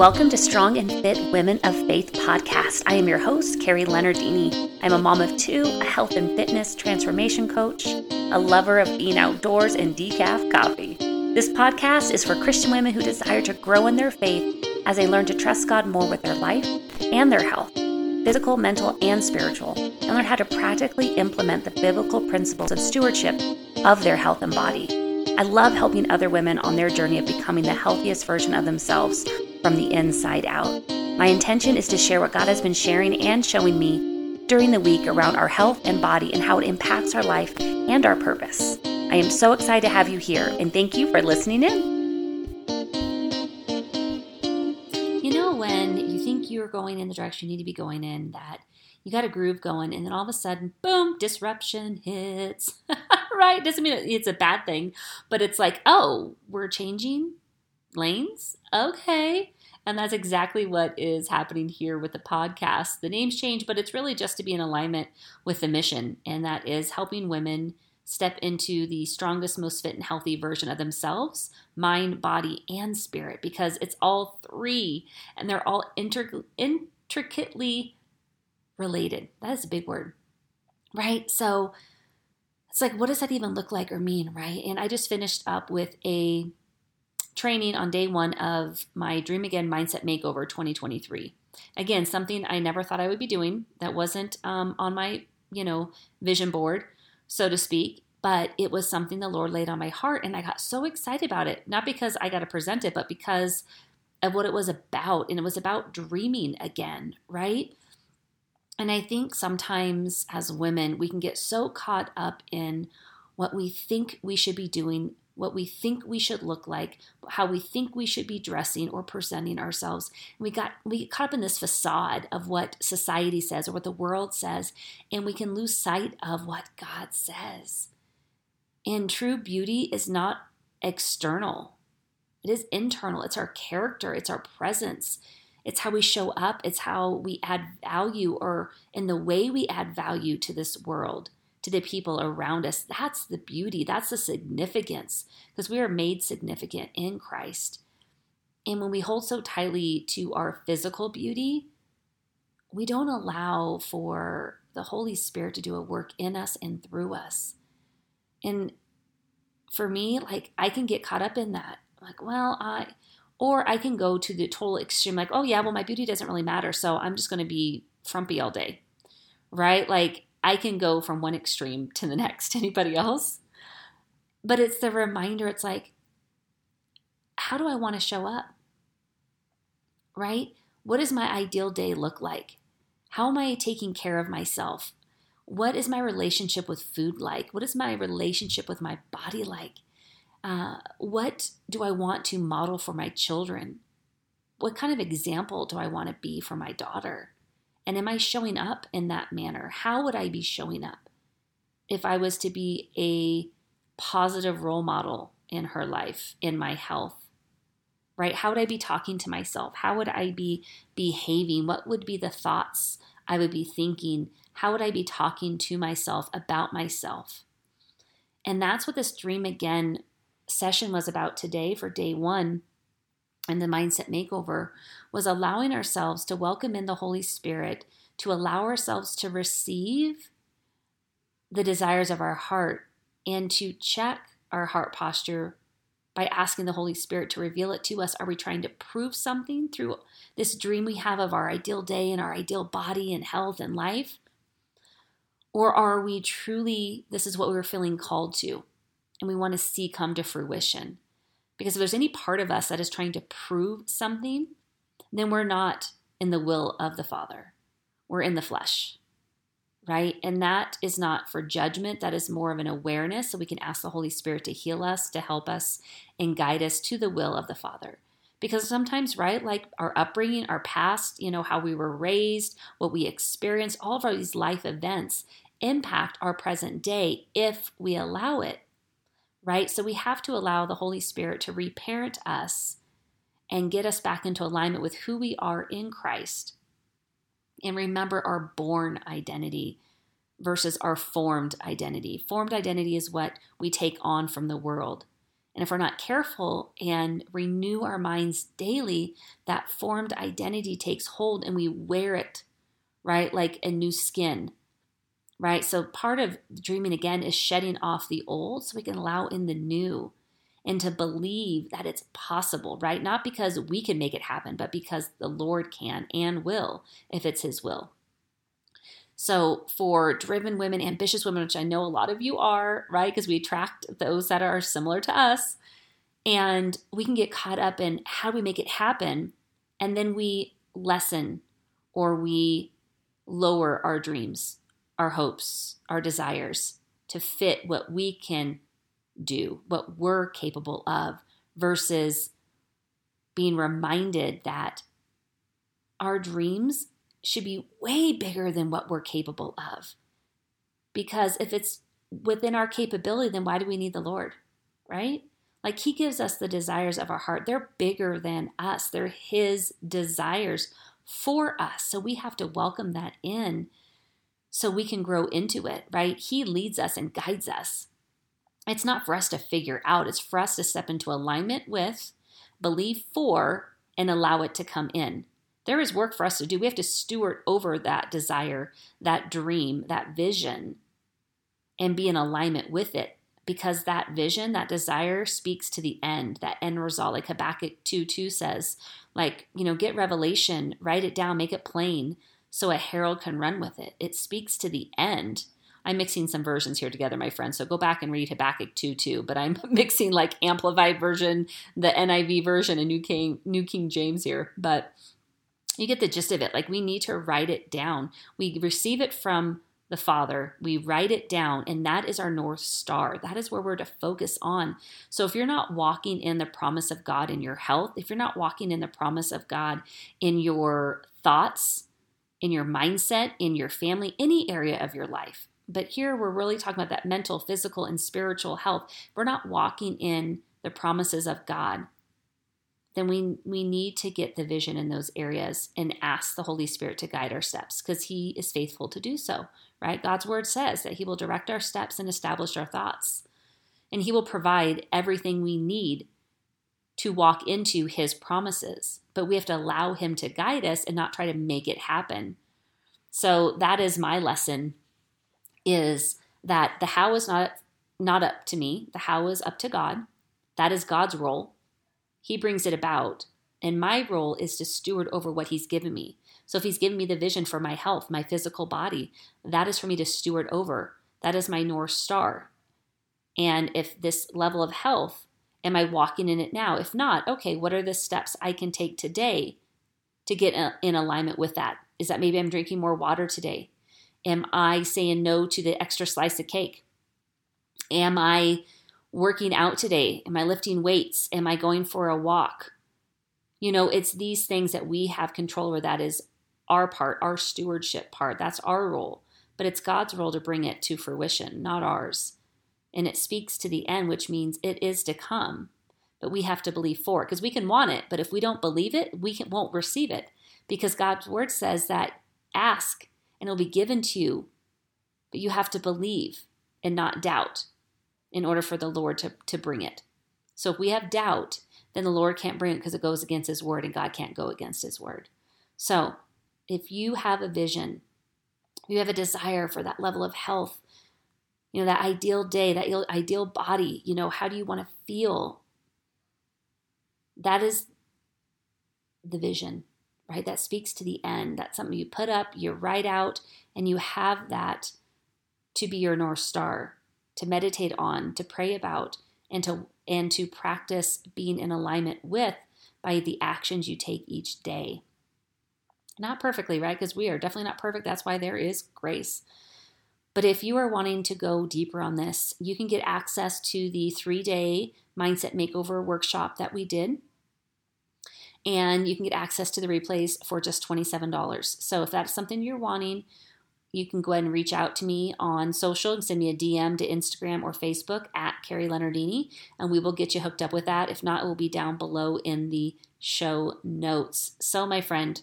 Welcome to Strong and Fit Women of Faith podcast. I am your host, Carrie Leonardini. I'm a mom of two, a health and fitness transformation coach, a lover of being outdoors and decaf coffee. This podcast is for Christian women who desire to grow in their faith as they learn to trust God more with their life and their health, physical, mental, and spiritual, and learn how to practically implement the biblical principles of stewardship of their health and body. I love helping other women on their journey of becoming the healthiest version of themselves from the inside out. My intention is to share what God has been sharing and showing me during the week around our health and body and how it impacts our life and our purpose. I am so excited to have you here and thank you for listening in. You know, when you think you're going in the direction you need to be going in, that you got a groove going, and then all of a sudden, boom, disruption hits. right? Doesn't mean it's a bad thing, but it's like, oh, we're changing lanes? Okay. And that's exactly what is happening here with the podcast. The names change, but it's really just to be in alignment with the mission, and that is helping women step into the strongest, most fit, and healthy version of themselves mind, body, and spirit because it's all three and they're all inter- intricately related. That is a big word, right? So it's like, what does that even look like or mean, right? And I just finished up with a training on day one of my Dream Again Mindset Makeover 2023. Again, something I never thought I would be doing that wasn't um, on my, you know, vision board, so to speak. But it was something the Lord laid on my heart, and I got so excited about it. Not because I got to present it, but because of what it was about. And it was about dreaming again, right? And I think sometimes as women, we can get so caught up in what we think we should be doing what we think we should look like, how we think we should be dressing or presenting ourselves. We got we get caught up in this facade of what society says or what the world says, and we can lose sight of what God says. And true beauty is not external. It is internal. It's our character, it's our presence. It's how we show up, it's how we add value or in the way we add value to this world to the people around us. That's the beauty, that's the significance, because we are made significant in Christ. And when we hold so tightly to our physical beauty, we don't allow for the Holy Spirit to do a work in us and through us. And for me, like I can get caught up in that. Like, well, I, or I can go to the total extreme, like, oh yeah, well, my beauty doesn't really matter. So I'm just going to be frumpy all day. Right? Like, I can go from one extreme to the next. Anybody else? But it's the reminder it's like, how do I want to show up? Right? What does my ideal day look like? How am I taking care of myself? What is my relationship with food like? What is my relationship with my body like? Uh, what do I want to model for my children? What kind of example do I want to be for my daughter? And am I showing up in that manner? How would I be showing up if I was to be a positive role model in her life, in my health? Right? How would I be talking to myself? How would I be behaving? What would be the thoughts I would be thinking? How would I be talking to myself about myself? And that's what this Dream Again session was about today for day one and the mindset makeover was allowing ourselves to welcome in the Holy Spirit, to allow ourselves to receive the desires of our heart and to check our heart posture by asking the Holy Spirit to reveal it to us. Are we trying to prove something through this dream we have of our ideal day and our ideal body and health and life? Or are we truly, this is what we we're feeling called to and we want to see come to fruition? Because if there's any part of us that is trying to prove something, then we're not in the will of the Father. We're in the flesh, right? And that is not for judgment. That is more of an awareness. So we can ask the Holy Spirit to heal us, to help us, and guide us to the will of the Father. Because sometimes, right, like our upbringing, our past, you know, how we were raised, what we experienced, all of our, these life events impact our present day if we allow it right? So we have to allow the Holy Spirit to reparent us and get us back into alignment with who we are in Christ. And remember our born identity versus our formed identity. Formed identity is what we take on from the world. And if we're not careful and renew our minds daily, that formed identity takes hold and we wear it, right? Like a new skin, right? So part of dreaming again is shedding off the old so we can allow in the new and to believe that it's possible, right? Not because we can make it happen, but because the Lord can and will if it's His will. So, for driven women, ambitious women, which I know a lot of you are, right? Because we attract those that are similar to us. And we can get caught up in how do we make it happen? And then we lessen or we lower our dreams, our hopes, our desires to fit what we can do, what we're capable of, versus being reminded that our dreams should be way bigger than what we're capable of. Because if it's within our capability, then why do we need the Lord? Right? Like He gives us the desires of our heart. They're bigger than us, they're His desires for us. So we have to welcome that in so we can grow into it, right? He leads us and guides us. It's not for us to figure out, it's for us to step into alignment with, believe for, and allow it to come in. There is work for us to do. We have to steward over that desire, that dream, that vision, and be in alignment with it because that vision, that desire speaks to the end, that end result. Like Habakkuk 2 2 says, like, you know, get revelation, write it down, make it plain so a herald can run with it. It speaks to the end. I'm mixing some versions here together, my friends. So go back and read Habakkuk 2 2. But I'm mixing like amplified version, the NIV version, and New King New King James here. But you get the gist of it. Like we need to write it down. We receive it from the Father, we write it down, and that is our North Star. That is where we're to focus on. So, if you're not walking in the promise of God in your health, if you're not walking in the promise of God in your thoughts, in your mindset, in your family, any area of your life, but here we're really talking about that mental, physical, and spiritual health. We're not walking in the promises of God then we we need to get the vision in those areas and ask the Holy Spirit to guide our steps because he is faithful to do so, right? God's word says that he will direct our steps and establish our thoughts. And he will provide everything we need to walk into his promises. But we have to allow him to guide us and not try to make it happen. So that is my lesson is that the how is not not up to me. The how is up to God. That is God's role. He brings it about. And my role is to steward over what He's given me. So if He's given me the vision for my health, my physical body, that is for me to steward over. That is my North Star. And if this level of health, am I walking in it now? If not, okay, what are the steps I can take today to get in alignment with that? Is that maybe I'm drinking more water today? Am I saying no to the extra slice of cake? Am I working out today? Am I lifting weights? Am I going for a walk? You know, it's these things that we have control over. That is our part, our stewardship part. That's our role. But it's God's role to bring it to fruition, not ours. And it speaks to the end, which means it is to come. But we have to believe for it because we can want it. But if we don't believe it, we can, won't receive it because God's word says that ask and it'll be given to you. But you have to believe and not doubt in order for the Lord to, to bring it. So if we have doubt, then the Lord can't bring it because it goes against His word, and God can't go against His word. So if you have a vision, you have a desire for that level of health, you know, that ideal day, that ideal body, you know, how do you want to feel? That is the vision, right? That speaks to the end. That's something you put up, you write out, and you have that to be your North Star to meditate on, to pray about, and to and to practice being in alignment with by the actions you take each day. Not perfectly, right? Because we are definitely not perfect. That's why there is grace. But if you are wanting to go deeper on this, you can get access to the three day mindset makeover workshop that we did. And you can get access to the replays for just $27. So if that's something you're wanting, you can go ahead and reach out to me on social and send me a DM to Instagram or Facebook at Carrie Leonardini, and we will get you hooked up with that. If not, it will be down below in the show notes. So, my friend,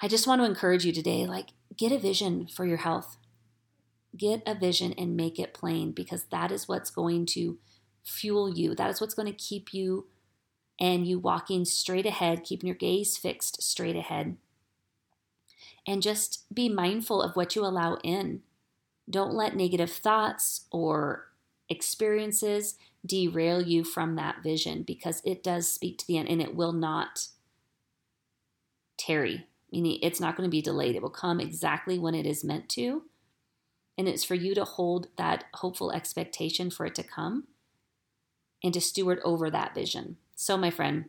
I just want to encourage you today like, get a vision for your health. Get a vision and make it plain because that is what's going to fuel you. That is what's going to keep you and you walking straight ahead, keeping your gaze fixed straight ahead. And just be mindful of what you allow in. Don't let negative thoughts or experiences derail you from that vision because it does speak to the end and it will not tarry, meaning it's not going to be delayed. It will come exactly when it is meant to. And it's for you to hold that hopeful expectation for it to come and to steward over that vision. So, my friend,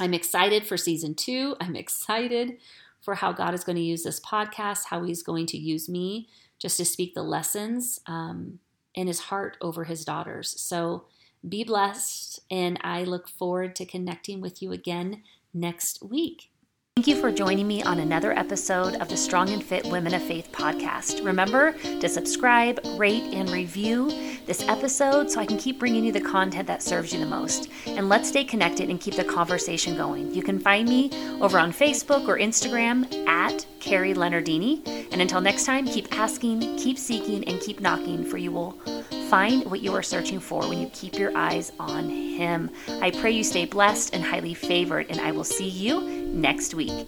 I'm excited for season two. I'm excited for how God is going to use this podcast, how He's going to use me just to speak the lessons um, in His heart over His daughters. So, be blessed, and I look forward to connecting with you again next week. Thank you for joining me on another episode of the Strong and Fit Women of Faith podcast. Remember to subscribe, rate, and review this episode so I can keep bringing you the content that serves you the most. And let's stay connected and keep the conversation going. You can find me over on Facebook or Instagram at Carrie Leonardini. And until next time, keep asking, keep seeking, and keep knocking, for you will find what you are searching for when you keep your eyes on Him. I pray you stay blessed and highly favored, and I will see you next week.